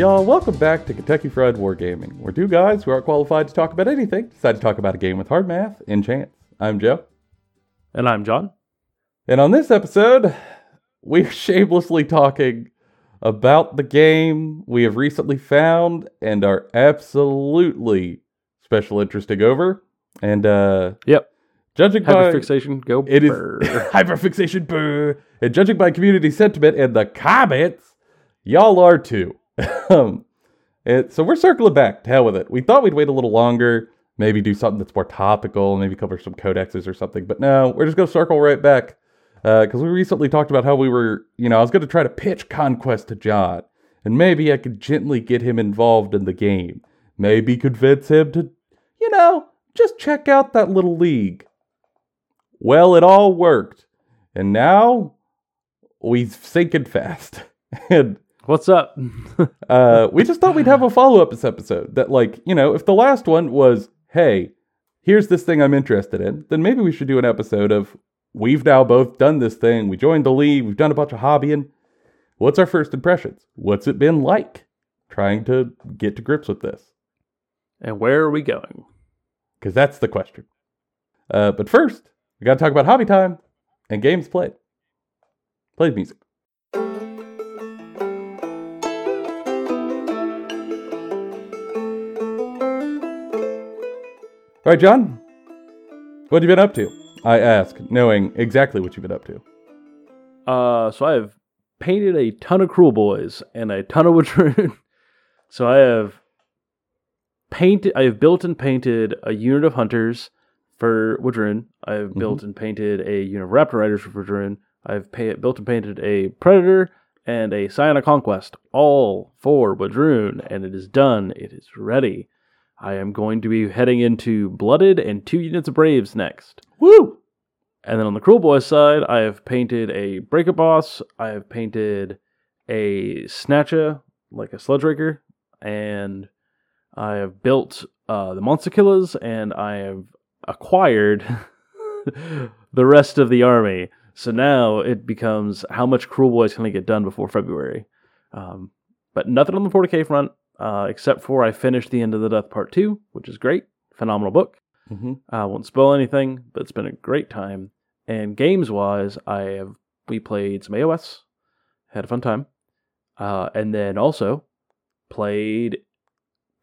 Y'all, welcome back to Kentucky Fried Wargaming, where two guys who aren't qualified to talk about anything decide to talk about a game with hard math and chance. I'm Joe. And I'm John. And on this episode, we're shamelessly talking about the game we have recently found and are absolutely special interesting over. And uh Yep. judging by Hyperfixation, go. it is brr. hyperfixation brr. And judging by community sentiment and the comments, y'all are too. um, and so we're circling back. To hell with it. We thought we'd wait a little longer, maybe do something that's more topical, maybe cover some codexes or something. But no, we're just gonna circle right back because we recently talked about how we were, you know, I was gonna try to pitch Conquest to John, and maybe I could gently get him involved in the game. Maybe convince him to, you know, just check out that little league. Well, it all worked. And now we're sinking fast. and What's up? uh, we just thought we'd have a follow up this episode that, like, you know, if the last one was, hey, here's this thing I'm interested in, then maybe we should do an episode of, we've now both done this thing. We joined the league. We've done a bunch of hobbying. What's our first impressions? What's it been like trying to get to grips with this? and where are we going? Because that's the question. Uh, but first, we got to talk about hobby time and games played. Played music. All right, John. What have you been up to? I ask, knowing exactly what you've been up to. Uh, so I have painted a ton of Kruleboyz and a ton of W'adrhŭn. so I have painted, I have built and painted a unit of Hunters for W'adrhŭn. I have built and painted a unit of Raptor Riders for W'adrhŭn. I've pa- built and painted a Predator and a Scion of Conquest, all for W'adrhŭn, and it is done. It is ready. I am going to be heading into Blooded and two units of Braves next. Woo! And then on the Kruleboyz side, I have painted a Breaka-Boss. I have painted a Snatcher, like a Sludgeraker. And I have built uh, the Monster Killers. And I have acquired the rest of the army. So now it becomes how much Kruleboyz can I get done before February? Um, but nothing on the 40k front, uh, except for I finished the End and the Death Part 2, which is great. Phenomenal book. hmm I won't spoil anything, but it's been a great time. And games wise, I have we played some AOS, had a fun time, uh, and then also played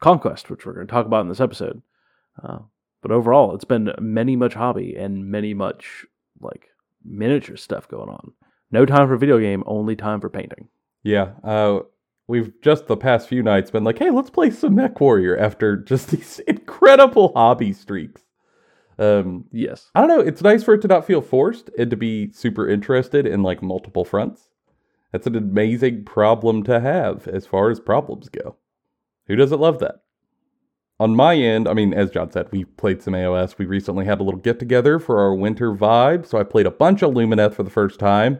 Conquest, which we're going to talk about in this episode. Uh, but overall, it's been many much hobby and many much like miniature stuff going on. No time for video game, only time for painting. Yeah. We've just the past few nights been like, hey, let's play some Mech Warrior after just these incredible hobby streaks. Um, Yes. I don't know. It's nice for it to not feel forced and to be super interested in like multiple fronts. That's an amazing problem to have as far as problems go. Who doesn't love that? On my end, I mean, as John said, we played some AOS. We recently had a little get together for our winter vibe. So I played a bunch of Lumineth for the first time.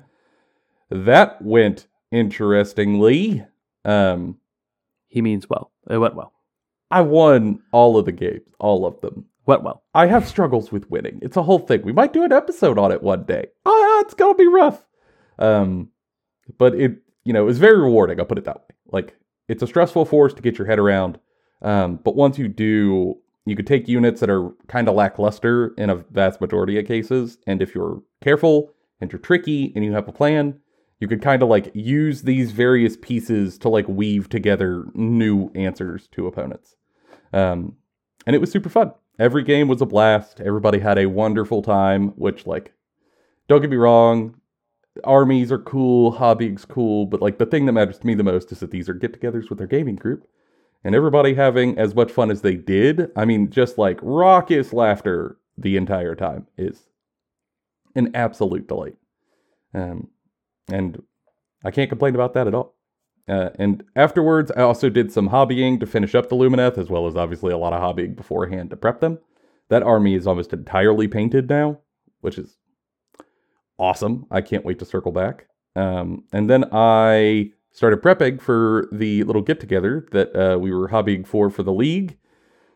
That went interestingly. Um, He means well. It went well. I won all of the games, all of them. Went well. I have struggles with winning. It's a whole thing. We might do an episode on it one day. Ah, it's gonna be rough. Um, but it, you know, it's very rewarding. I'll put it that way. Like, it's a stressful force to get your head around. Um, but once you do, you could take units that are kind of lackluster in a vast majority of cases, and if you're careful and you're tricky and you have a plan, you could kind of like use these various pieces to like weave together new answers to opponents. Um, and it was super fun. Every game was a blast. Everybody had a wonderful time, which like don't get me wrong, armies are cool, hobbying's cool, but like the thing that matters to me the most is that these are get-togethers with their gaming group and everybody having as much fun as they did. I mean, just like raucous laughter the entire time is an absolute delight. Um, and I can't complain about that at all. Uh, and afterwards, I also did some hobbying to finish up the Lumineth, as well as obviously a lot of hobbying beforehand to prep them. That army is almost entirely painted now, which is awesome. I can't wait to circle back. Um, and then I started prepping for the little get together that uh, we were hobbying for for the league.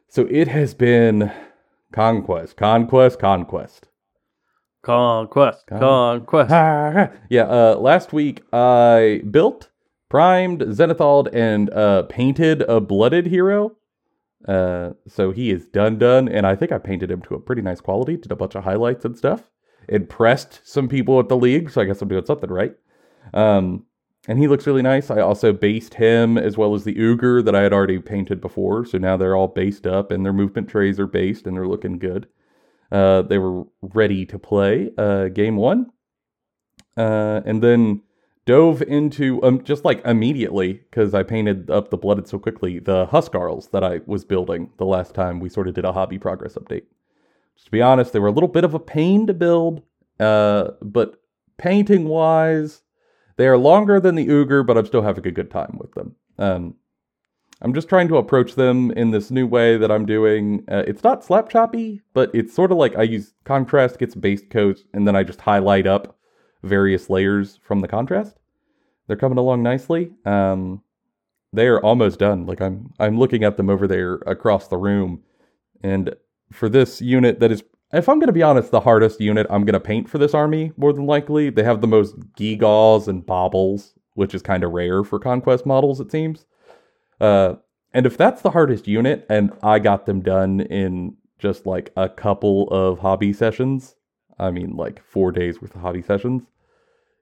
So it has been conquest, conquest, conquest. Conquest, Con- conquest. yeah, uh, last week I built, primed, zenithalled, and uh, painted a blooded hero. Uh, so he is done, done, and I think I painted him to a pretty nice quality. Did a bunch of highlights and stuff. Impressed some people at the league, so I guess I'm doing something right. Um, and he looks really nice. I also based him as well as the Uger that I had already painted before. So now they're all based up and their movement trays are based and they're looking good. Uh, they were ready to play uh, game one. Uh, and then dove into, um, just like immediately, because I painted up the blooded so quickly, the Huskarls that I was building the last time we sort of did a hobby progress update. Just to be honest, they were a little bit of a pain to build, uh, but painting wise, they are longer than the Uger, but I'm still having a good time with them. Um, I'm just trying to approach them in this new way that I'm doing. Uh, it's not slap choppy, but it's sort of like I use contrast gets base coat, and then I just highlight up various layers from the contrast. They're coming along nicely. Um, they are almost done. Like I'm, I'm looking at them over there across the room, and for this unit that is if I'm going to be honest, the hardest unit I'm going to paint for this army, more than likely, they have the most gewgaws and baubles, which is kind of rare for conquest models, it seems. Uh, and if that's the hardest unit, and I got them done in just like a couple of hobby sessions, I mean, like four days worth of hobby sessions,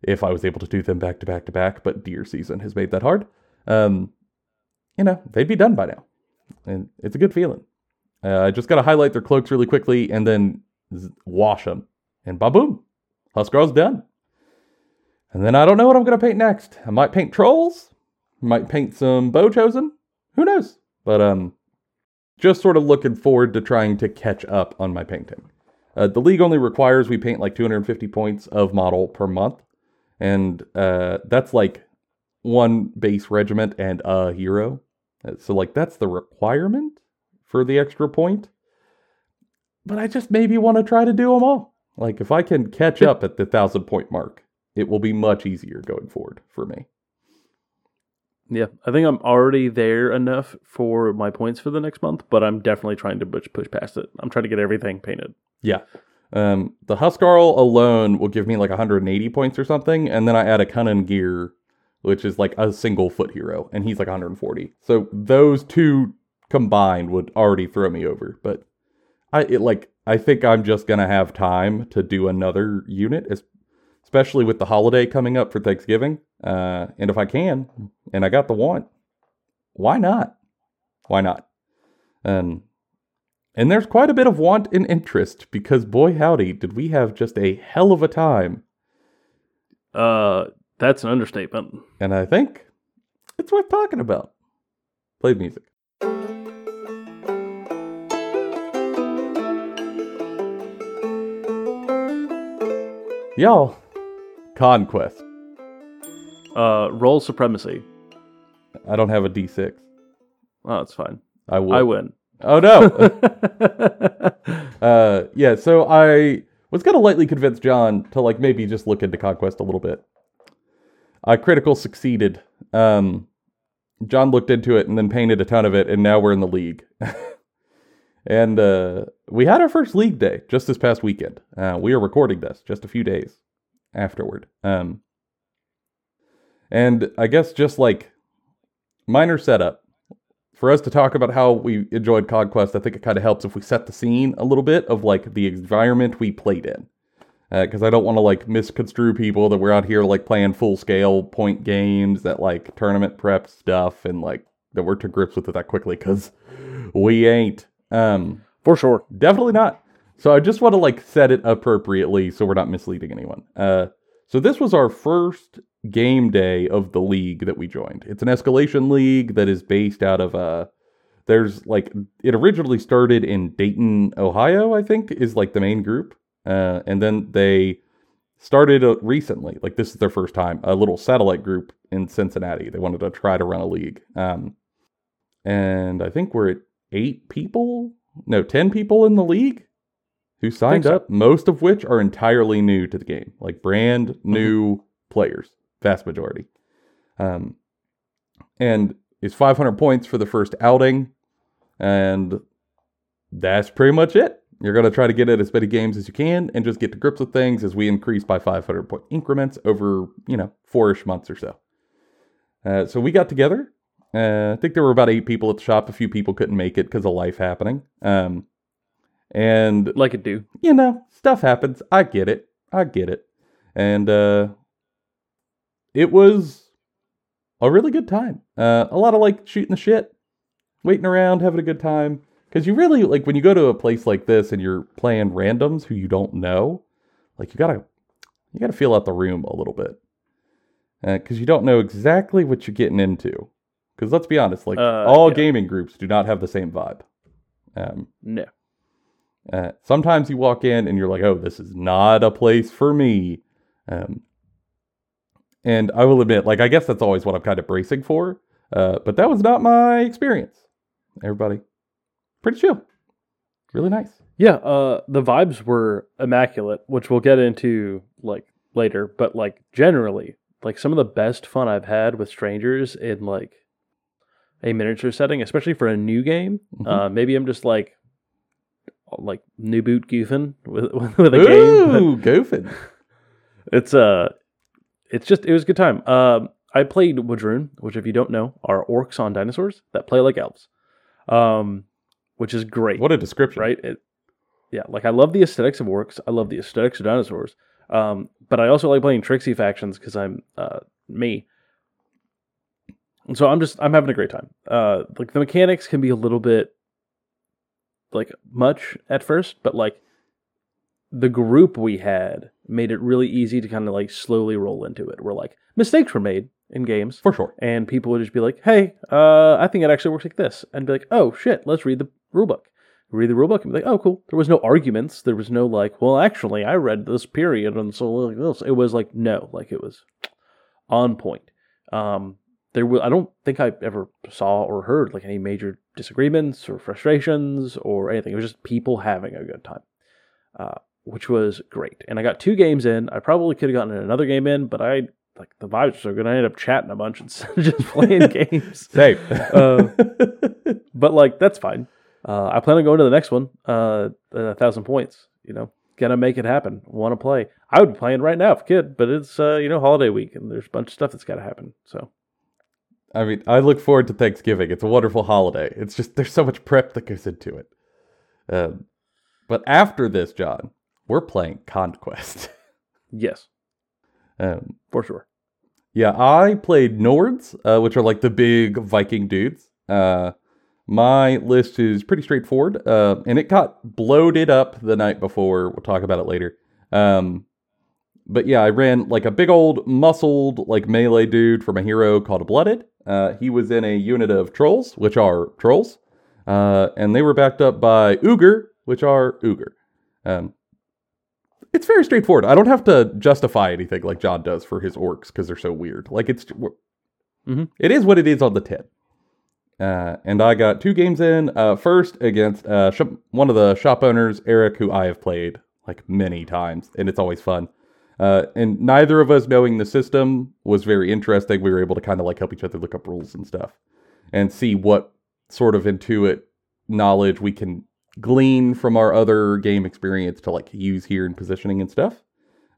if I was able to do them back to back to back, but deer season has made that hard, um, you know, they'd be done by now. And it's a good feeling. Uh, I just got to highlight their cloaks really quickly and then z- wash them. And ba-boom, Huskarl's done. And then I don't know what I'm going to paint next. I might paint trolls. Might paint some bow chosen. Who knows? But um, just sort of looking forward to trying to catch up on my painting. Uh, the league only requires we paint like 250 points of model per month, and uh, that's like one base regiment and a hero. Uh, So like that's the requirement for the extra point. But I just maybe want to try to do them all. Like if I can catch up at the thousand point mark, it will be much easier going forward for me. Yeah, I think I'm already there enough for my points for the next month, but I'm definitely trying to push push past it. I'm trying to get everything painted. Yeah. Um, the Huskarl alone will give me like 180 points or something, and then I add a Cunnin Gear, which is like a single foot hero, and he's like 140. So those two combined would already throw me over. But I it like I think I'm just gonna have time to do another unit, es- especially with the holiday coming up for Thanksgiving. Uh, and if I can, and I got the want, why not? Why not? Um, and there's quite a bit of want and interest because boy howdy, did we have just a hell of a time. Uh, that's an understatement. And I think it's worth talking about. Play the music. Y'all, Conquest. Uh, roll supremacy. I don't have a D6. Oh, it's fine. I will. I win. Oh no. uh, yeah, so I was gonna lightly convince John to like maybe just look into Conquest a little bit. I critical succeeded. Um, John looked into it and then painted a ton of it, and now we're in the league. and uh, we had our first league day just this past weekend. Uh, we are recording this just a few days afterward. Um, and I guess just like minor setup for us to talk about how we enjoyed Conquest, I think it kind of helps if we set the scene a little bit of like the environment we played in. Because I don't want to like misconstrue people that we're out here like playing full scale point games that like tournament prep stuff and like that we're to grips with it that quickly because we ain't. Um, For sure. Definitely not. So I just want to like set it appropriately so we're not misleading anyone. Uh, so this was our first game day of the league that we joined. It's an escalation league that is based out of uh there's like it originally started in Dayton, Ohio, I think is like the main group. Uh and then they started uh, recently, like this is their first time, a little satellite group in Cincinnati. They wanted to try to run a league. Um and I think we're at 8 people, no, 10 people in the league who signed so. up, most of which are entirely new to the game, like brand new players, vast majority. Um, and it's 500 points for the first outing, and that's pretty much it. You're going to try to get at as many games as you can and just get to grips with things as we increase by 500 point increments over, you know, four-ish months or so. Uh, so we got together. Uh, I think there were about eight people at the shop. A few people couldn't make it because of life happening. Um, and Like it do. you know, stuff happens. I get it. I get it. And uh it was a really good time. Uh a lot of like shooting the shit, waiting around, having a good time. Cause you really like when you go to a place like this and you're playing randoms who you don't know, like you gotta you gotta feel out the room a little bit. Uh, cause you don't know exactly what you're getting into. Cause let's be honest, like Uh, all yeah. gaming groups do not have the same vibe. Um No. Uh, sometimes you walk in and you're like, oh, this is not a place for me. Um, and I will admit, like, I guess that's always what I'm kind of bracing for. Uh, but that was not my experience. Everybody, pretty chill. Really nice. Yeah, uh, the vibes were immaculate, which we'll get into like later. But like generally, like some of the best fun I've had with strangers in like a miniature setting, especially for a new game. Mhm. Uh, maybe I'm just like like new boot goofing with with a game. Ooh, goofing. It's uh it's just it was a good time. Um I played W'adrhŭn, which if you don't know, are orcs on dinosaurs that play like elves. Um which is great. What a description. right? It, yeah, like I love the aesthetics of orcs. I love the aesthetics of dinosaurs. Um, but I also like playing tricksy factions because I'm uh, me. And so I'm just I'm having a great time. Uh, like the mechanics can be a little bit like much at first, but like the group we had made it really easy to kind of like slowly roll into it. Where like mistakes were made in games, For sure. and people would just be like, "Hey, uh, I think it actually works like this," and be like, "Oh shit, let's read the rulebook." Read the rulebook and be like, "Oh, cool." There was no arguments. There was no like, "Well, actually, I read this period and so like this." It was like, no, like it was on point. Um, there was, I don't think I ever saw or heard like any major disagreements or frustrations or anything. It was just people having a good time, uh, which was great. And I got two games in. I probably could have gotten another game in, but I like the vibes were so good. I ended up chatting a bunch instead of just playing games. Same. Uh, But like that's fine. Uh, I plan on going to the next one. Uh, a thousand points. You know, gonna make it happen. Want to play? I would be playing right now if I could, but it's uh, you know holiday week and there's a bunch of stuff that's got to happen. So I mean, I look forward to Thanksgiving. It's a wonderful holiday. It's just there's so much prep that goes into it. Um, but after this, John, we're playing Conquest. yes, um, for sure. yeah, I played Nords, uh, which are like the big Viking dudes. Uh, my list is pretty straightforward, uh, and it got bloated up the night before. We'll talk about it later. Um, but yeah, I ran like a big old muscled like melee dude from a hero called Blooded. Uh, he was in a unit of trolls, which are trolls, uh, and they were backed up by Uger, which are Uger. Um, it's very straightforward. I don't have to justify anything like John does for his orcs because they're so weird. Like it's, Mhm. it is what it is on the tin. Uh, and I got two games in. Uh, first against uh, shop, one of the shop owners, Eric, who I have played like many times, and it's always fun. Uh, and neither of us knowing the system was very interesting. We were able to kind of like help each other look up rules and stuff, and see what sort of intuit knowledge we can glean from our other game experience to like use here in positioning and stuff.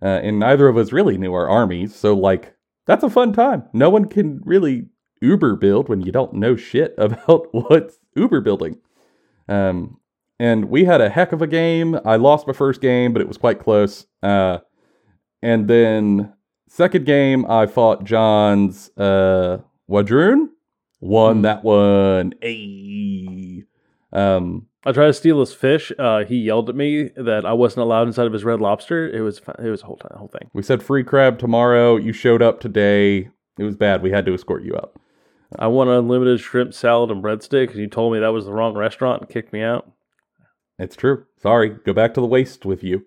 Uh, and neither of us really knew our armies, so like that's a fun time. No one can really Uber build when you don't know shit about what's Uber building. Um, and we had a heck of a game. I lost my first game, but it was quite close. Uh, and then second game, I fought John's uh, W'adrhŭn. Won Hmm. that one. Ayy. Um, I tried to steal his fish. Uh, he yelled at me that I wasn't allowed inside of his red lobster. It was it was a whole time, whole thing. we said free crab tomorrow. You showed up today. It was bad. We had to escort you out. I want unlimited shrimp salad and breadsticks. And you told me that was the wrong restaurant and kicked me out. It's true. Sorry. Go back to the waste with you.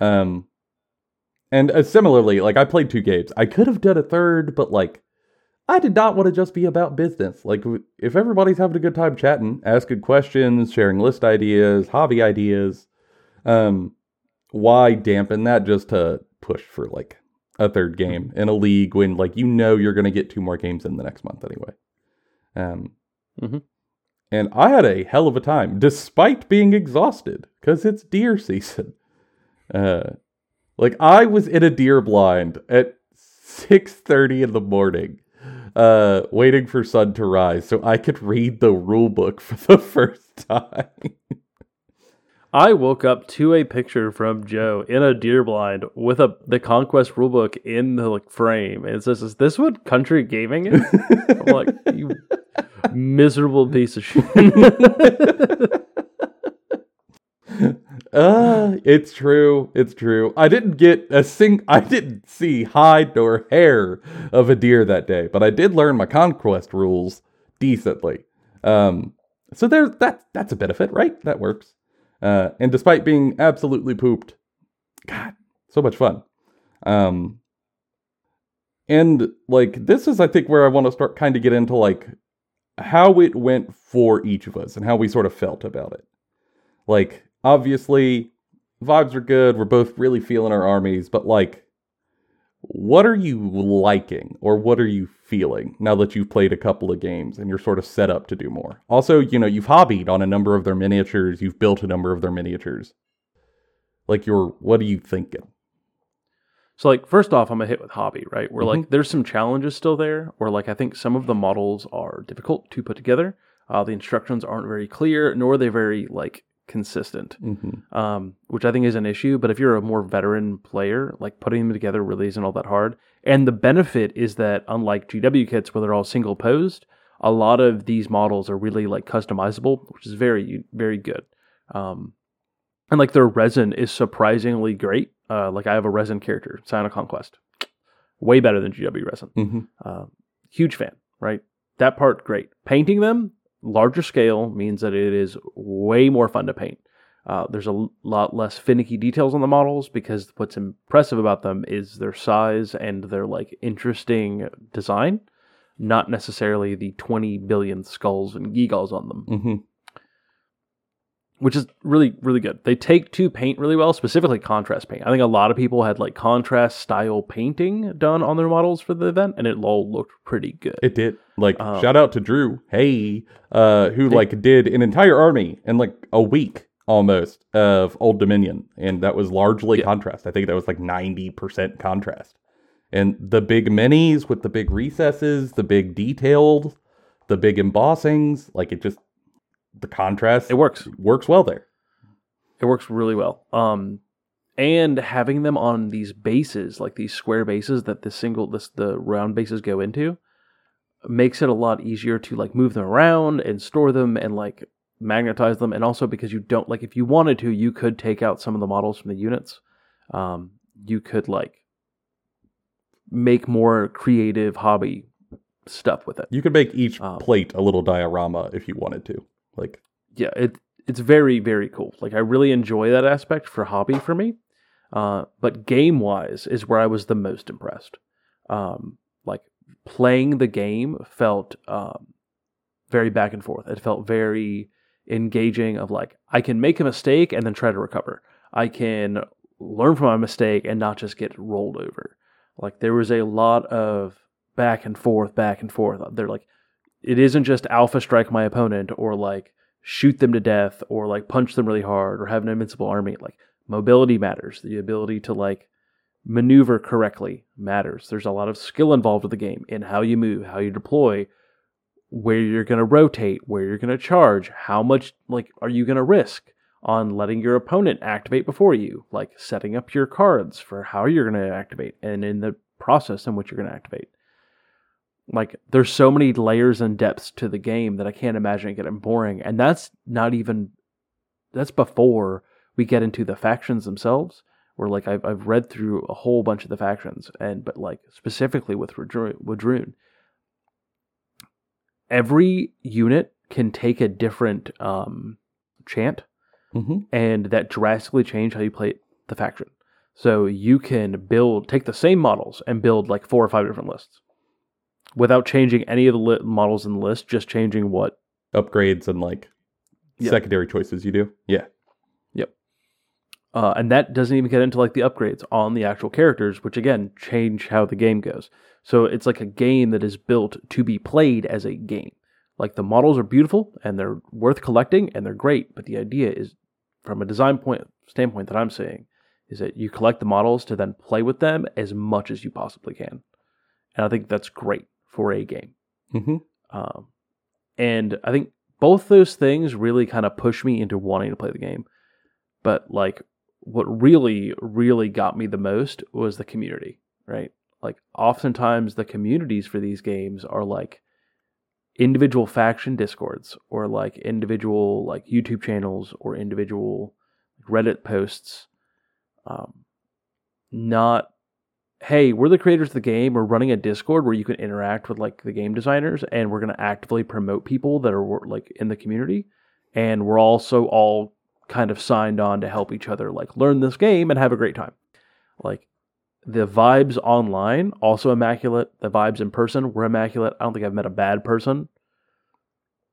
Um, and uh, similarly, like I played two games. I could have done a third, but like I did not want to just be about business. Like if everybody's having a good time chatting, asking questions, sharing list ideas, hobby ideas, um, why dampen that just to push for like a third game in a league when like you know you're going to get two more games in the next month anyway. Um, Mhm. And I had a hell of a time, despite being exhausted, because it's deer season. Uh, like I was in a deer blind at six thirty in the morning, uh, waiting for sun to rise so I could read the rule book for the first time. I woke up to a picture from Joe in a deer blind with a the Conquest rulebook in the like frame. And it says, "Is this what country gaming is?" I'm like, "You miserable piece of shit." uh, it's true. It's true. I didn't get a sing. I didn't see hide nor hair of a deer that day, but I did learn my conquest rules decently. Um, so there's that. That's a benefit, right? That works. Uh, and despite being absolutely pooped, God, so much fun. Um, and like this is, I think, where I want to start kind of get into like how it went for each of us and how we sort of felt about it. Like, obviously, vibes are good. We're both really feeling our armies, but like, what are you liking or what are you feeling now that you've played a couple of games and you're sort of set up to do more? Also, you know, you've hobbied on a number of their miniatures, you've built a number of their miniatures. Like, you're, what are you thinking? So like first off, I'm a hit with hobby, right? Where Mm-hmm. like there's some challenges still there, or like I think some of the models are difficult to put together. Uh, the instructions aren't very clear, nor are they very like consistent, Mm-hmm. um, which I think is an issue. But if you're a more veteran player, like putting them together really isn't all that hard. And the benefit is that unlike GW kits where they're all single posed, a lot of these models are really like customizable, which is very very good. Um, and like their resin is surprisingly great. Uh, like I have a resin character, Scion of Conquest, way better than GW resin. Mm-hmm. Uh, huge fan, right? That part great. Painting them larger scale means that it is way more fun to paint. Uh, there's a lot less finicky details on the models because what's impressive about them is their size and their like interesting design, not necessarily the 20 billion skulls and gewgaws on them Mm-hmm. Which is really really good. They take to paint really well, specifically contrast paint. I think a lot of people had like contrast style painting done on their models for the event, and it all looked pretty good. It did. Like Um, shout out to Drew, hey, uh, who like did an entire army in like a week almost of Old Dominion, and that was largely Yeah. contrast. I think that was like ninety percent contrast. And the big minis with the big recesses, the big detailed, the big embossings, like it just the contrast it works. works well there. It works really well. Um, and having them on these bases, like these square bases that the single this the round bases go into, makes it a lot easier to like move them around and store them and like magnetize them. And also because you don't like if you wanted to, you could take out some of the models from the units. Um, you could like make more creative hobby stuff with it. You could make each Um, plate a little diorama if you wanted to. Like yeah, it it's very very cool. Like I really enjoy that aspect for hobby for me. Uh, but game wise is where I was the most impressed. Um, like playing the game felt um, very back and forth. It felt very engaging. Of like I can make a mistake and then try to recover. I can learn from my mistake and not just get rolled over. Like there was a lot of back and forth, back and forth. They're like it isn't just alpha strike my opponent or like shoot them to death or like punch them really hard or have an invincible army. Like mobility matters. The ability to like maneuver correctly matters. There's a lot of skill involved with the game in how you move, how you deploy, where you're going to rotate, where you're going to charge, how much like are you going to risk on letting your opponent activate before you, like setting up your cards for how you're going to activate and in the process in which you're going to activate like there's so many layers and depths to the game that I can't imagine it getting boring. And that's not even that's before we get into the factions themselves. Where like I've I've read through a whole bunch of the factions, and but like specifically with W'adrhŭn, every unit can take a different um, chant, mhm. and that drastically change how you play the faction. So you can build, take the same models and build like four or five different lists without changing any of the li- models in the list, just changing what. upgrades and like Yeah. secondary choices you do. Yeah. Yep. Uh, and that doesn't even get into like the upgrades on the actual characters, which again change how the game goes. So it's like a game that is built to be played as a game. Like the models are beautiful and they're worth collecting and they're great, but the idea is from a design point standpoint that I'm seeing is that you collect the models to then play with them as much as you possibly can. And I think that's great for a game. Mm-hmm. Um, and I think both those things really kind of push me into wanting to play the game. But like what really, really got me the most was the community, right? Like oftentimes the communities for these games are like individual faction discords or like individual like YouTube channels or individual Reddit posts. Um, not hey, we're the creators of the game. We're running a Discord where you can interact with like the game designers, and we're going to actively promote people that are like in the community. And we're also all kind of signed on to help each other like learn this game and have a great time. Like the vibes online also immaculate. The vibes in person were immaculate. I don't think I've met a bad person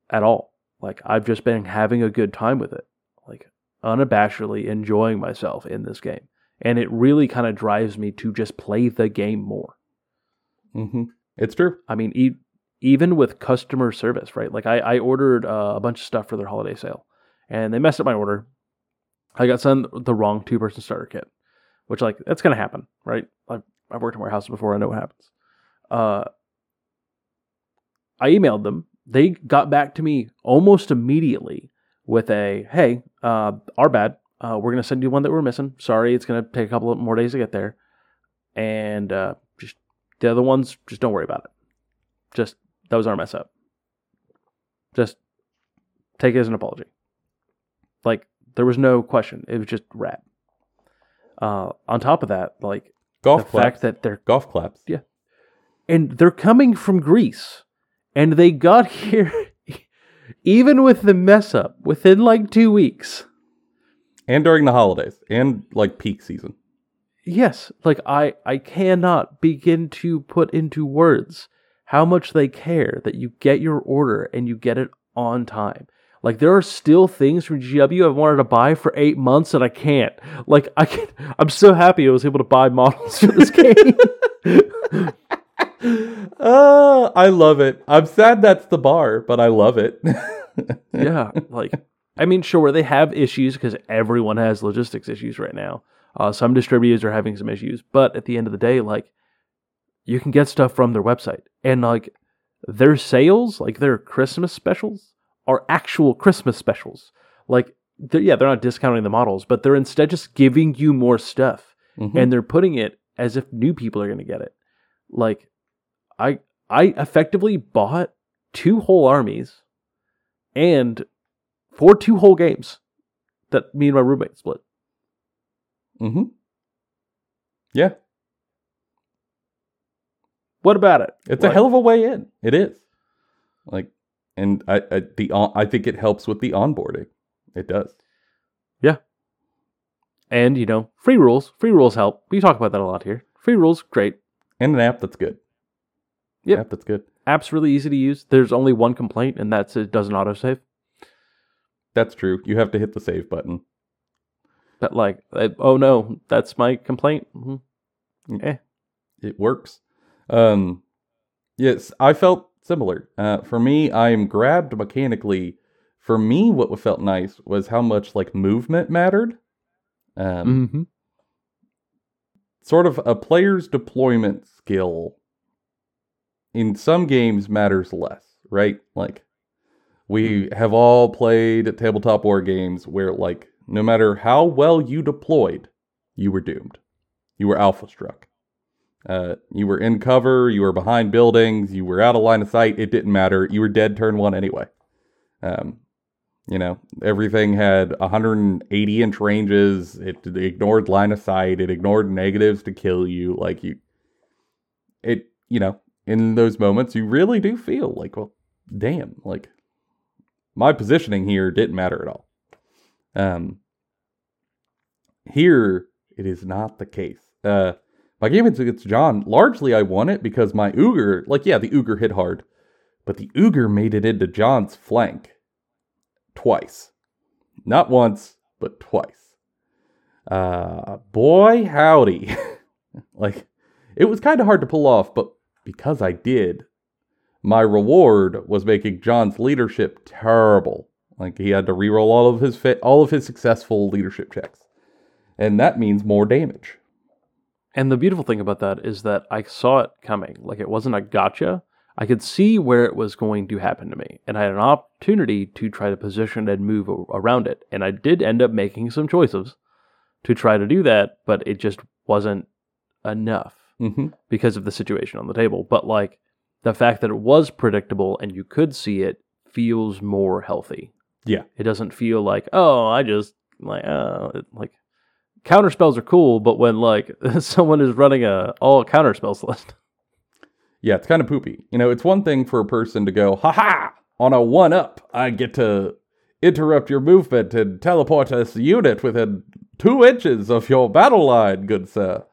at all. Like I've just been having a good time with it. Like unabashedly enjoying myself in this game and it really kind of drives me to just play the game more. Mm-hmm. It's true. I mean, e- even with customer service, right? Like I, I ordered uh, a bunch of stuff for their holiday sale, and they messed up my order. I got sent the wrong two person starter kit, which like that's gonna happen, right? I've, I've worked in warehouses before. I know what happens. Uh, I emailed them. They got back to me almost immediately with a, "Hey, uh, our bad. Uh, we're gonna send you one that we're missing. Sorry, it's gonna take a couple of more days to get there, and uh, just the other ones, just don't worry about it. Just that was our mess up. Just take it as an apology. Like there was no question. It was just rap. Uh, on top of that, like Golf the claps. fact that they're Golf claps. Yeah. and they're coming from Greece, and they got here even with the mess up within like two weeks. And during the holidays and like peak season. yes like i i cannot begin to put into words how much they care that you get your order and you get it on time like there are still things from gw i've wanted to buy for eight months and i can't like i can i'm so happy i was able to buy models for this game Uh, I love it. I'm sad that's the bar, but I love it. yeah like i mean sure they have issues because everyone has logistics issues right now. Uh, some distributors are having some issues but at the end of the day like you can get stuff from their website. And like their sales like their christmas specials are actual christmas specials. Like they're, yeah they're not discounting the models but they're instead just giving you more stuff. Mhm. and they're putting it as if new people are going to get it. Like i i effectively bought two whole armies and for two whole games that me and my roommate split mm-hmm. Yeah, what about it it's a hell of a way in. It is. Like, and I, I the on, I think it helps with the onboarding. It does. Yeah. And you know free rules free rules help we talk about that a lot here free rules great And an app that's good. Yeah, App that's good. app's really easy to use there's only one complaint and that's it doesn't autosave That's true. You have to hit the save button. but like oh no that's my complaint hmm It works. Um, yes, I felt similar. Uh, for me, I am grabbed mechanically. For me, what felt nice was how much like movement mattered. Um, mm-hmm. sort of a player's deployment skill in some games matters less, right? Like we have all played tabletop war games where like no matter how well you deployed, you were doomed. You were alpha struck. Uh, you were in cover, you were behind buildings, you were out of line of sight, it didn't matter. You were dead turn one anyway. Um, you know, everything had 180 inch ranges. It, it ignored line of sight. It ignored negatives to kill you. Like you, it, you know, in those moments, you really do feel like, well, damn, like my positioning here didn't matter at all. Um, here it is not the case. Uh, my game against John, largely I won it because my Uger, like, yeah, the Uger hit hard, but the Uger made it into John's flank twice. Not once, but twice. Uh, boy, howdy. like, it was kind of hard to pull off, but because I did, My reward was making John's leadership terrible. Like he had to reroll all of his fa- all of his successful leadership checks, and that means more damage. And the beautiful thing about that is that I saw it coming. Like it wasn't a gotcha. I could see where it was going to happen to me, and I had an opportunity to try to position and move a- around it. And I did end up making some choices to try to do that, but it just wasn't enough hmm because of the situation on the table. But like the fact that it was predictable and you could see it feels more healthy. Yeah. It doesn't feel like, oh, I just like uh like counter spells are cool, but when like someone is running a all counter spells list. Yeah, it's kind of poopy. You know, it's one thing for a person to go, ha ha, on a one up, I get to interrupt your movement and teleport this unit within two inches of your battle line, good sir.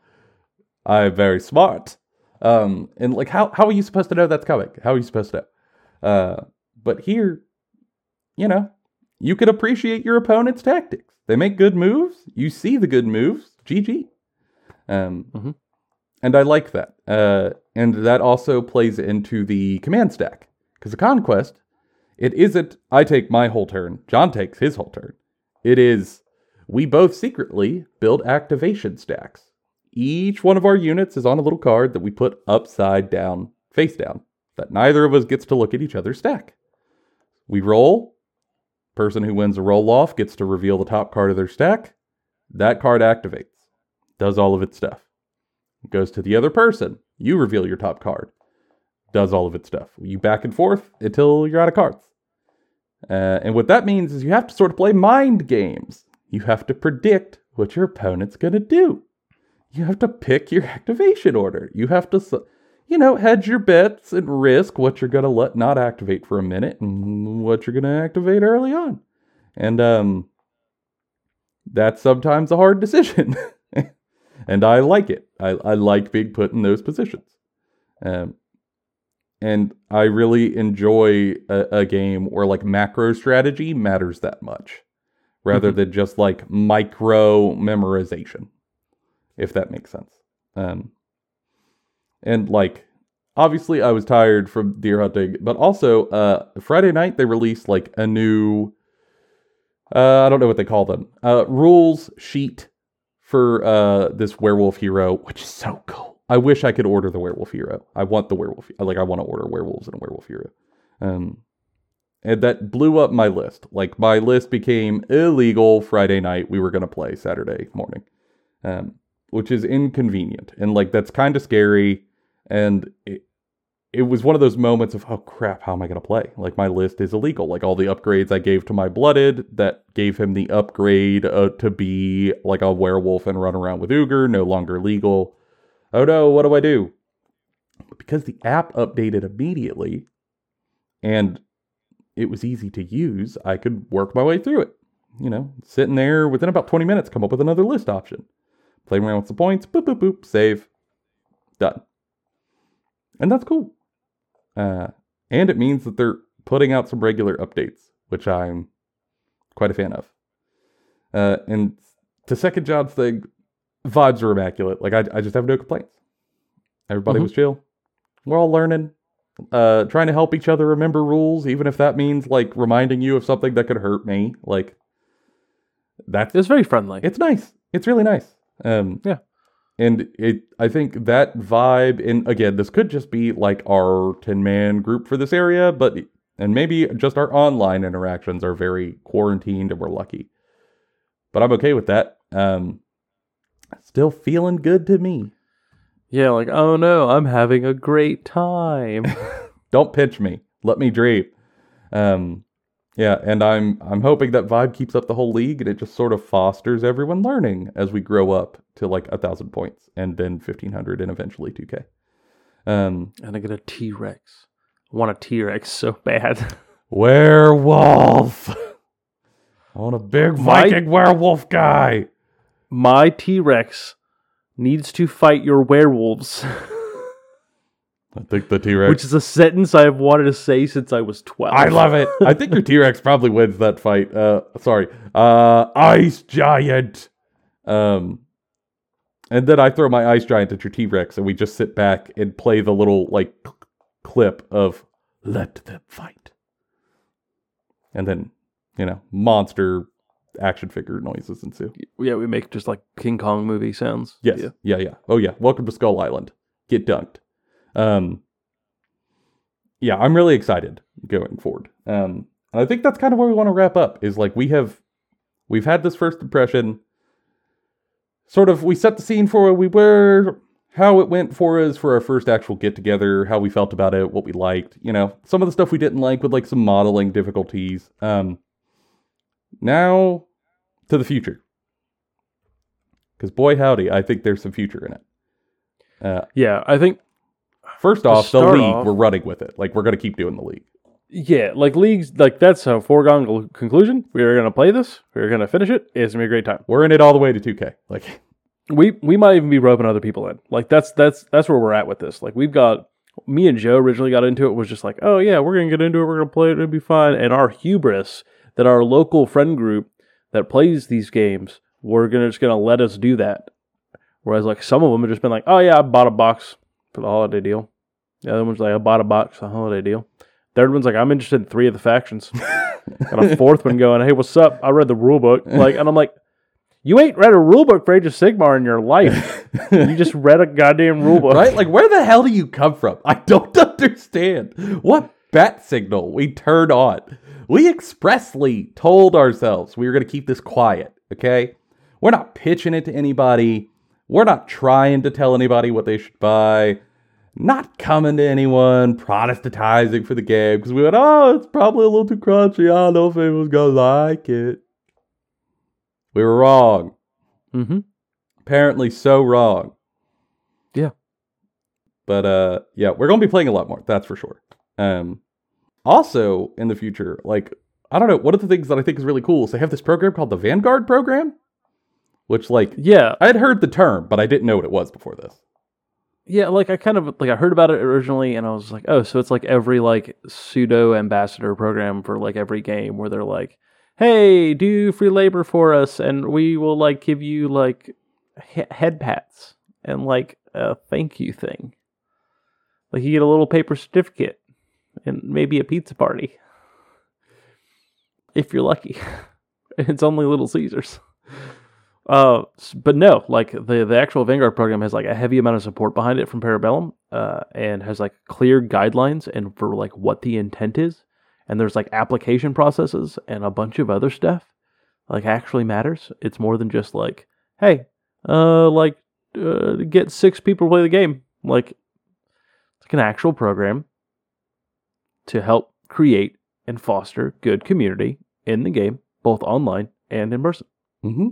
I'm very smart. Um, and like, how, how are you supposed to know that's coming? How are you supposed to know? Uh, but here, you know, you can appreciate your opponent's tactics. They make good moves. You see the good moves. GG. Um, mm-hmm. and I like that. Uh, and that also plays into the command stack because the conquest, it isn't I take my whole turn, John takes his whole turn. It is we both secretly build activation stacks. Each one of our units is on a little card that we put upside down, face down, that neither of us gets to look at each other's stack. We roll. Person who wins a roll off gets to reveal the top card of their stack. That card activates, does all of its stuff. It goes to the other person. You reveal your top card. Does all of its stuff. You back and forth until you're out of cards. Uh, and what that means is you have to sort of play mind games. You have to predict what your opponent's going to do. You have to pick your activation order. You have to, you know, hedge your bets and risk what you're going to let not activate for a minute and what you're going to activate early on. And um, that's sometimes a hard decision. and I like it. I, I like being put in those positions. Um, and I really enjoy a, a game where like macro strategy matters that much rather Mhm. than just like micro memorization, if that makes sense. Um, and like, obviously, I was tired from deer hunting, but also uh, Friday night they released like a new, uh, I don't know what they call them, uh, rules sheet for uh, this werewolf hero, which is so cool. I wish I could order the werewolf hero. I want the werewolf. Like I want to order werewolves and a werewolf hero. Um, and that blew up my list. Like my list became illegal Friday night. We were gonna play Saturday morning, um, which is inconvenient and like that's kind of scary. And it, it was one of those moments of oh crap, how am I gonna play? Like my list is illegal. Like all the upgrades I gave to my blooded that gave him the upgrade uh, to be like a werewolf and run around with Uger, no longer legal. Oh no, what do I do? But because the app updated immediately and it was easy to use, I could work my way through it. You know, sitting there within about 20 minutes, come up with another list option. Play around with the points, boop, boop, boop, save, done. And that's cool. Uh, and it means that they're putting out some regular updates, which I'm quite a fan of. Uh, and to second John's thing, vibes are immaculate. Like I, I just have no complaints. Everybody Mhm. was chill. We're all learning, uh, trying to help each other remember rules, even if that means like reminding you of something that could hurt me. Like that's It's very friendly. it's nice. It's really nice. Um, Yeah. And it, I think that vibe, and again, this could just be like our 10 man group for this area, but, and maybe just our online interactions are very quarantined and we're lucky. But I'm okay with that. Um, still feeling good to me. yeah, like oh no, I'm having a great time. Don't pinch me. Let me dream. Um, yeah, and I'm I'm hoping that vibe keeps up the whole league, and it just sort of fosters everyone learning as we grow up to like a thousand points, and then fifteen hundred, and eventually two K. Um, and I get a T Rex. I want a T Rex so bad. werewolf. I want a big My- Viking werewolf guy. My T Rex needs to fight your werewolves, I think the T Rex. which is a sentence I have wanted to say since I was 12. I love it. I think your T Rex probably wins that fight. Uh, sorry, uh, Ice Giant. Um, and then I throw my Ice Giant at your T Rex, and we just sit back and play the little like c- clip of Let them fight. And then, you know, monster action figure noises ensue. Yeah, we make just like King Kong movie sounds. Yes. Yeah. Yeah, yeah. Oh yeah. Welcome to Skull Island. Get dunked. Um Yeah, I'm really excited going forward. Um and I think that's kind of where we want to wrap up is like we have we've had this first impression. Sort of we set the scene for where we were, how it went for us for our first actual get together, how we felt about it, what we liked, you know, some of the stuff we didn't like with like some modeling difficulties. Um now to the future. Because boy howdy, I think there's some future in it. Uh, Yeah, I think first off, the league, off- we're running with it. Like we're gonna keep doing the league. yeah, like leagues like that's a foregone conclusion. We are gonna play this. We're gonna finish it. It's gonna be a great time. We're in it all the way to 2K. Like We we might even be roping other people in. Like that's that's that's where we're at with this. Like we've got me and Joe originally got into it was just like, oh yeah, we're gonna get into it. We're gonna play it. It'll be fine. And our hubris that our local friend group that plays these games, we're gonna just gonna let us do that. Whereas like some of them have just been like, oh yeah, I bought a box for the holiday deal. The other one's like, I bought a box for the holiday deal. Third one's like, I'm interested in three of the factions. and a fourth one going, hey, what's up? I read the rule book. Like, and I'm like, you ain't read a rule book for Age of Sigmar in your life. you just read a goddamn rule book. right? Like where the hell do you come from? I don't understand. What bat signal we turned on? We expressly told ourselves we were gonna keep this quiet, okay? We're not pitching it to anybody. We're not trying to tell anybody what they should buy. Not coming to anyone, Protestantizing for the game because we went, oh, it's probably a little too crunchy. I don't know if anyone's gonna like it. We were wrong. Mm-hmm. Apparently, so wrong. Yeah. But uh, yeah, we're gonna be playing a lot more. That's for sure. Um, also in the future, like I don't know, one of the things that I think is really cool is they have this program called the Vanguard program, which like Yeah, I had heard the term, but I didn't know what it was before this. yeah. Like I kind of like I heard about it originally, and I was like, oh, so it's like every like pseudo ambassador program for like every game where they're like, hey, do free labor for us, and we will like give you like he- head pats and like a thank you thing. Like you get a little paper certificate and maybe a pizza party if you're lucky. it's only Little Caesars. Uh, but no, like the the actual Vanguard program has like a heavy amount of support behind it from Parabellum, uh, and has like clear guidelines and for like what the intent is, and there's like application processes and a bunch of other stuff, like actually matters. It's more than just like, hey, uh, like uh, get six people to play the game. Like, it's like an actual program to help create and foster good community in the game, both online and in person. Mm-hmm.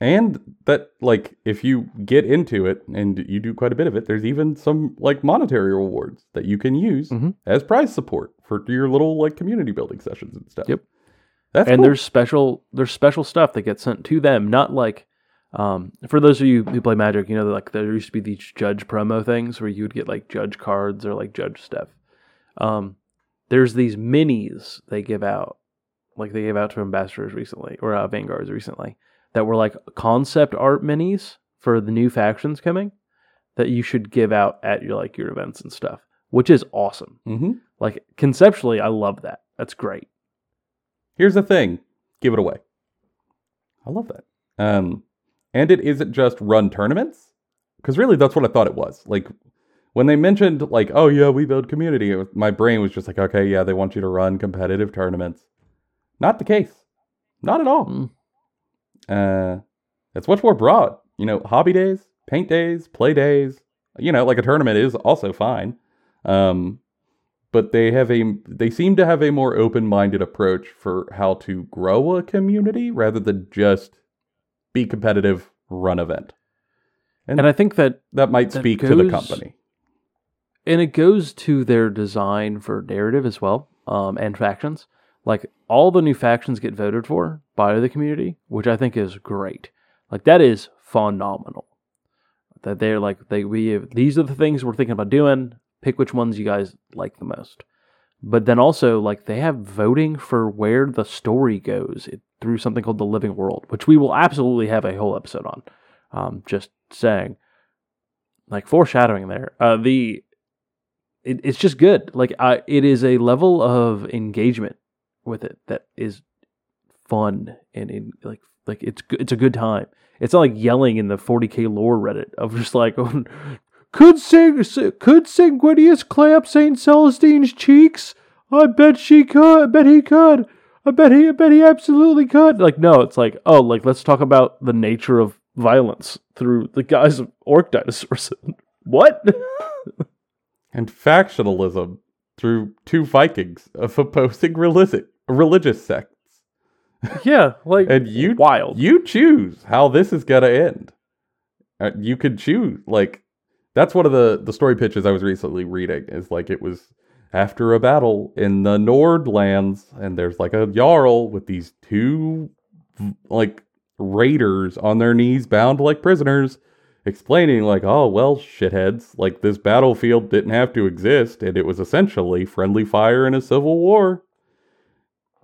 And that, like, if you get into it and you do quite a bit of it, there's even some like monetary rewards that you can use Mhm. as prize support for your little like community building sessions and stuff. Yep. That's and cool. there's special there's special stuff that gets sent to them not like um, for those of you who play magic you know like there used to be these judge promo things where you would get like judge cards or like judge stuff um, there's these minis they give out like they gave out to ambassadors recently or uh, vanguards recently that were like concept art minis for the new factions coming that you should give out at your like your events and stuff which is awesome hmm like conceptually i love that that's great Here's the thing give it away. I love that. Um, and it isn't just run tournaments, because really that's what I thought it was. Like, when they mentioned, like, oh, yeah, we build community, it was- my brain was just like, okay, yeah, they want you to run competitive tournaments. Not the case. Not at all. Mm. Uh, it's much more broad. You know, hobby days, paint days, play days. You know, like a tournament is also fine. Um, but they have a they seem to have a more open-minded approach for how to grow a community rather than just be competitive, run event. and i think that That might That speak to the company. and it goes to their design for narrative as well um, and factions like all the new factions get voted for by the community which i think is great. Like that is phenomenal. That they're like they we have, these are the things we're thinking about doing. Pick which ones you guys like the most. But then also like they have voting for where the story goes through something called the living world which we will absolutely have a whole episode on. Um, just saying. Like foreshadowing there. Uh, the it, it's just good. Like I, it is a level of engagement with it that is fun and in like like it's it's a good time. It's not like yelling in the 40k lore Reddit of just like could Sang- could Sanguinius clamp Saint Celestine's cheeks? I bet she could. I bet he could. I bet he. I bet he absolutely could. Like no, it's like oh, like let's talk about the nature of violence through the guise of orc dinosaurs. what? And factionalism through two Vikings of opposing religious religious sects. yeah, like And you wild. you choose how this is gonna end. Uh, you could choose like that's one of the the story pitches I was recently reading is like it was after a battle in the Nord lands and there's like a jarl with these two like raiders on their knees bound like prisoners explaining like oh well shitheads like this battlefield didn't have to exist and it was essentially friendly fire in a civil war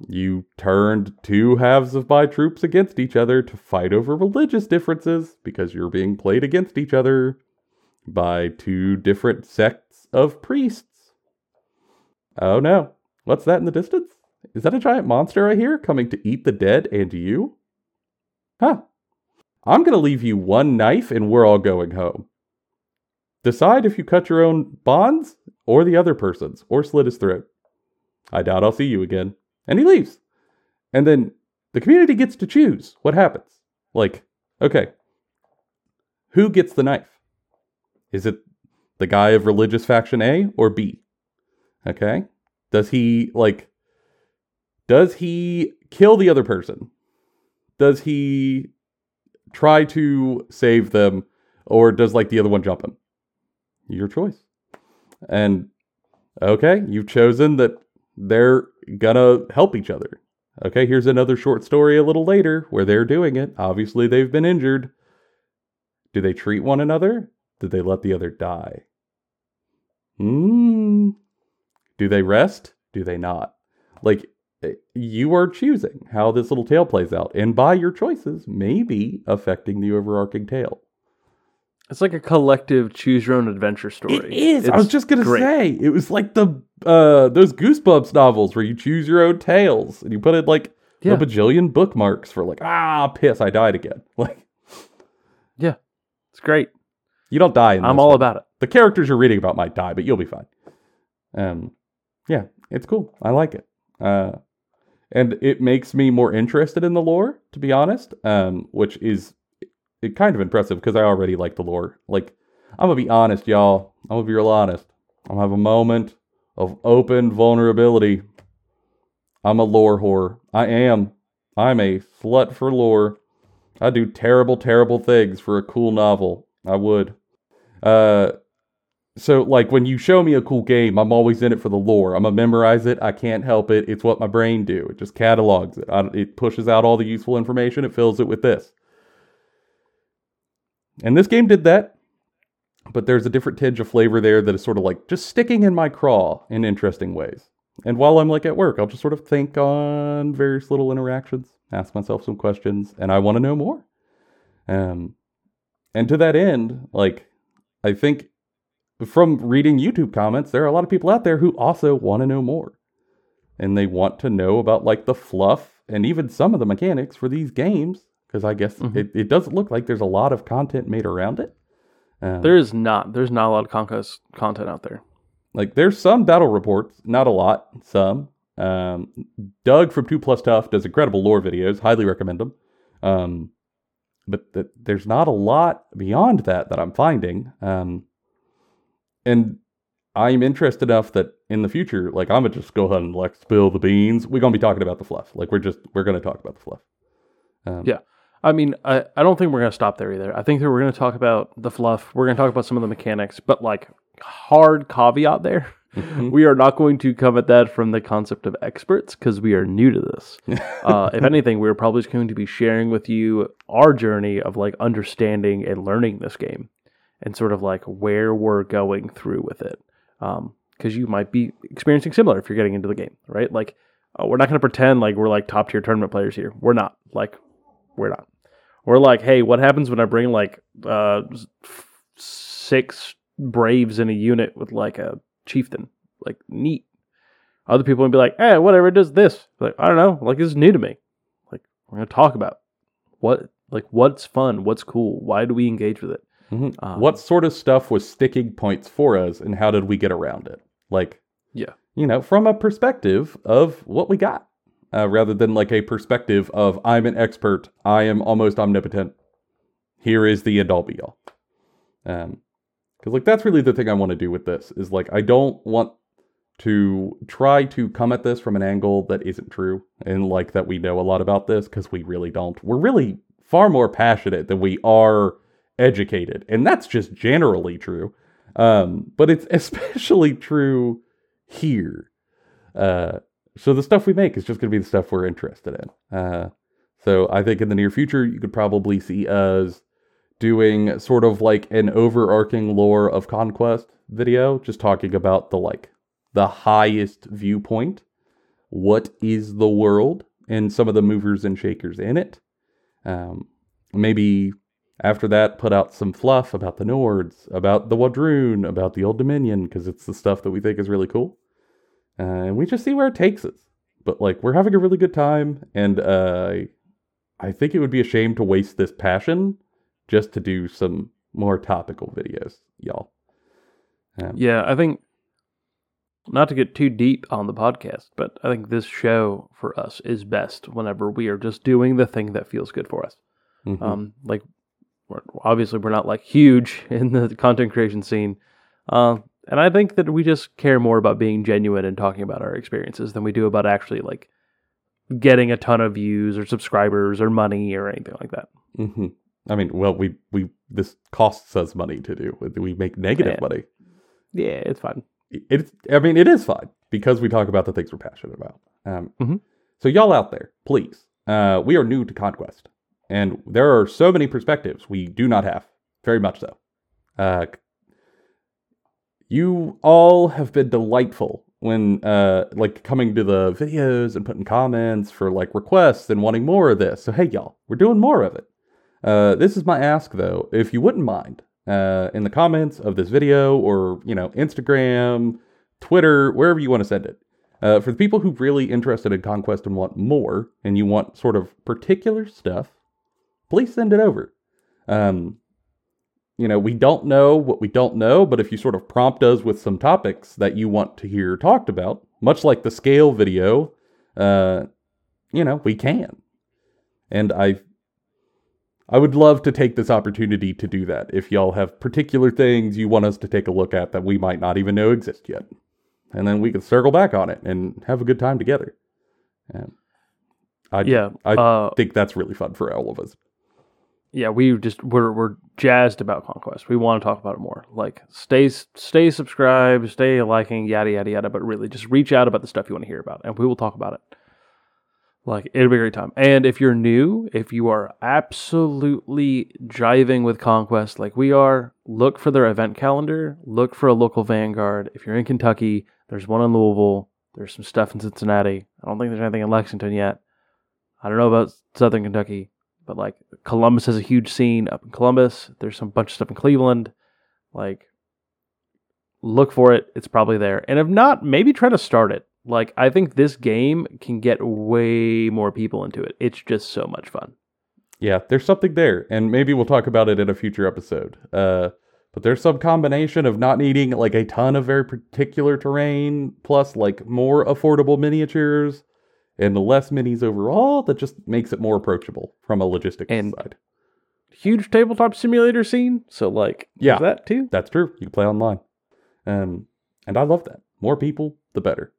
you turned two halves of my troops against each other to fight over religious differences because you're being played against each other by two different sects of priests. Oh no. What's that in the distance? Is that a giant monster I hear coming to eat the dead and you? Huh. I'm going to leave you one knife and we're all going home. Decide if you cut your own bonds or the other person's or slit his throat. I doubt I'll see you again and he leaves. And then the community gets to choose what happens. Like, okay, who gets the knife? Is it the guy of religious faction A or B? Okay. Does he, like, does he kill the other person? Does he try to save them or does, like, the other one jump him? Your choice. And, okay, you've chosen that they're gonna help each other. Okay, here's another short story a little later where they're doing it. Obviously, they've been injured. Do they treat one another? Did they let the other die? Hmm. Do they rest? Do they not? Like, eh, you are choosing how this little tale plays out, and by your choices, maybe affecting the overarching tale. It's like a collective choose your own adventure story. It is. I was just gonna great. say it was like the uh those Goosebumps novels where you choose your own tales and you put in like Yeah. a bajillion bookmarks for like ah piss I died again. Like yeah It's great. you don't die. In I'm all one. about it. the characters you're reading about might die, but you'll be fine. Um, yeah, it's cool. I like it. Uh, and it makes me more interested in the lore, to be honest. Um, which is it kind of impressive because I already like the lore. Like, I'm gonna be honest, y'all. I'm gonna be real honest. I'm gonna have a moment of open vulnerability. I'm a lore whore. I am. I'm a slut for lore. I do terrible, terrible things for a cool novel. I would. Uh, so like when you show me a cool game, I'm always in it for the lore. I'm gonna memorize it. I can't help it. It's what my brain do. It just catalogs it. I, it pushes out all the useful information. It fills it with this. And this game did that, but there's a different tinge of flavor there that is sort of like just sticking in my craw in interesting ways. And while I'm like at work, I'll just sort of think on various little interactions, ask myself some questions, and I want to know more. Um, and to that end, like I think from reading YouTube comments, there are a lot of people out there who also want to know more. And they want to know about like the fluff and even some of the mechanics for these games. Because I guess Mhm. it, it doesn't look like there's a lot of content made around it. Um, There is not. There's not a lot of Conquest content out there. like there's some battle reports, not a lot, some. Um, Doug from Two Plus Tough does incredible lore videos. Highly recommend them. Um, but th- there's not a lot beyond that that I'm finding. Um, and I'm interested enough that in the future, like I'm gonna just go ahead and like spill the beans. We're gonna be talking about the fluff. Like we're just we're gonna talk about the fluff. Um, Yeah. I mean, I, I don't think we're going to stop there either. I think that we're going to talk about the fluff. We're going to talk about some of the mechanics, but like hard caveat there. mhm. We are not going to come at that from the concept of experts because we are new to this. uh, if anything, we're probably just going to be sharing with you our journey of like understanding and learning this game and sort of like where we're going through with it. Because you might be experiencing similar if you're getting into the game, right? Like, uh, we're not going to pretend like we're like top tier tournament players here. We're not. Like, we're not. We're like, hey, what happens when I bring like uh, six Braves in a unit with like a chieftain. Like neat. Other people would be like, "Eh, whatever. It does this." Like I don't know. Like this is new to me. Like we're gonna talk about what like what's fun, what's cool, why do we engage with it? Mhm. Um, what sort of stuff was sticking points for us and how did we get around it? Like, Yeah. you know, from a perspective of what we got, uh, rather than like a perspective of I'm an expert, I am almost omnipotent. Here is the end all be all. Um, because like that's really the thing I want to do with this is like I don't want to try to come at this from an angle that isn't true and like that we know a lot about this because we really don't. We're really far more passionate than we are educated, and that's just generally true. Um, but it's especially true here. Uh, so the stuff we make is just going to be the stuff we're interested in. Uh, so I think in the near future you could probably see us doing sort of like an overarching lore of conquest video, just talking about the like the highest viewpoint. What is the world and some of the movers and shakers in it? Um, maybe after that, put out some fluff about the Nords, about the W'adrhŭn, about the Old Dominion, because it's the stuff that we think is really cool. Uh, and we just see where it takes us. But like, we're having a really good time, and uh, I think it would be a shame to waste this passion just to do some more topical videos, y'all. Um, Yeah, I think not to get too deep on the podcast, but I think this show for us is best whenever we are just doing the thing that feels good for us. mhm. Um, like, we're, obviously, we're not like huge in the content creation scene, uh, and I think that we just care more about being genuine and talking about our experiences than we do about actually like getting a ton of views or subscribers or money or anything like that. hmm I mean, well, we we this costs us money to do. We make negative Yeah. money. Yeah, it's fine. It's. I mean, it is fine because we talk about the things we're passionate about. Um, Mhm. So y'all out there, please. Uh, we are new to conquest, and there are so many perspectives we do not have. Very much so. Uh, you all have been delightful when uh like coming to the videos and putting comments for like requests and wanting more of this. So hey y'all, we're doing more of it. Uh this is my ask though, if you wouldn't mind, uh in the comments of this video or, you know, Instagram, Twitter, wherever you want to send it. Uh, for the people who really interested in conquest and want more, and you want sort of particular stuff, please send it over. Um, you know, we don't know what we don't know, but if you sort of prompt us with some topics that you want to hear talked about, much like the scale video, uh, you know, we can. And I I would love to take this opportunity to do that if y'all have particular things you want us to take a look at that we might not even know exist yet. And then we can circle back on it and have a good time together. And I Yeah, I uh, think that's really fun for all of us. Yeah, we just we're we're jazzed about conquest. We want to talk about it more. Like stay stay subscribed, stay liking, yada yada yada. But really, just reach out about the stuff you want to hear about, and we will talk about it. Like it'll be a great time. And if you're new, if you are absolutely jiving with conquest like we are, look for their event calendar. Look for a local Vanguard. If you're in Kentucky, there's one in Louisville. There's some stuff in Cincinnati. I don't think there's anything in Lexington yet. I don't know about Southern Kentucky, but like Columbus has a huge scene up in Columbus. There's some bunch of stuff in Cleveland. Like, look for it. It's probably there. And if not, maybe try to start it. Like, I think this game can get way more people into it. It's just so much fun. Yeah, there's something there, and maybe we'll talk about it in a future episode. Uh, but there's some combination of not needing like a ton of very particular terrain, plus like more affordable miniatures and the less minis overall, that just makes it more approachable from a logistics And- side. Huge tabletop simulator scene. So, like, Yeah. that too. That's true. You can play online. Um, and I love that. More people, the better.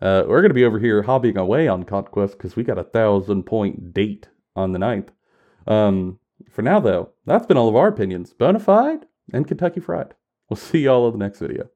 Uh, we're going to be over here hobbying away on Conquest because we got a thousand point date on the 9th. Um, for now, though, that's been all of our opinions. Bonafide and Kentucky Fried. We'll see y'all in the next video.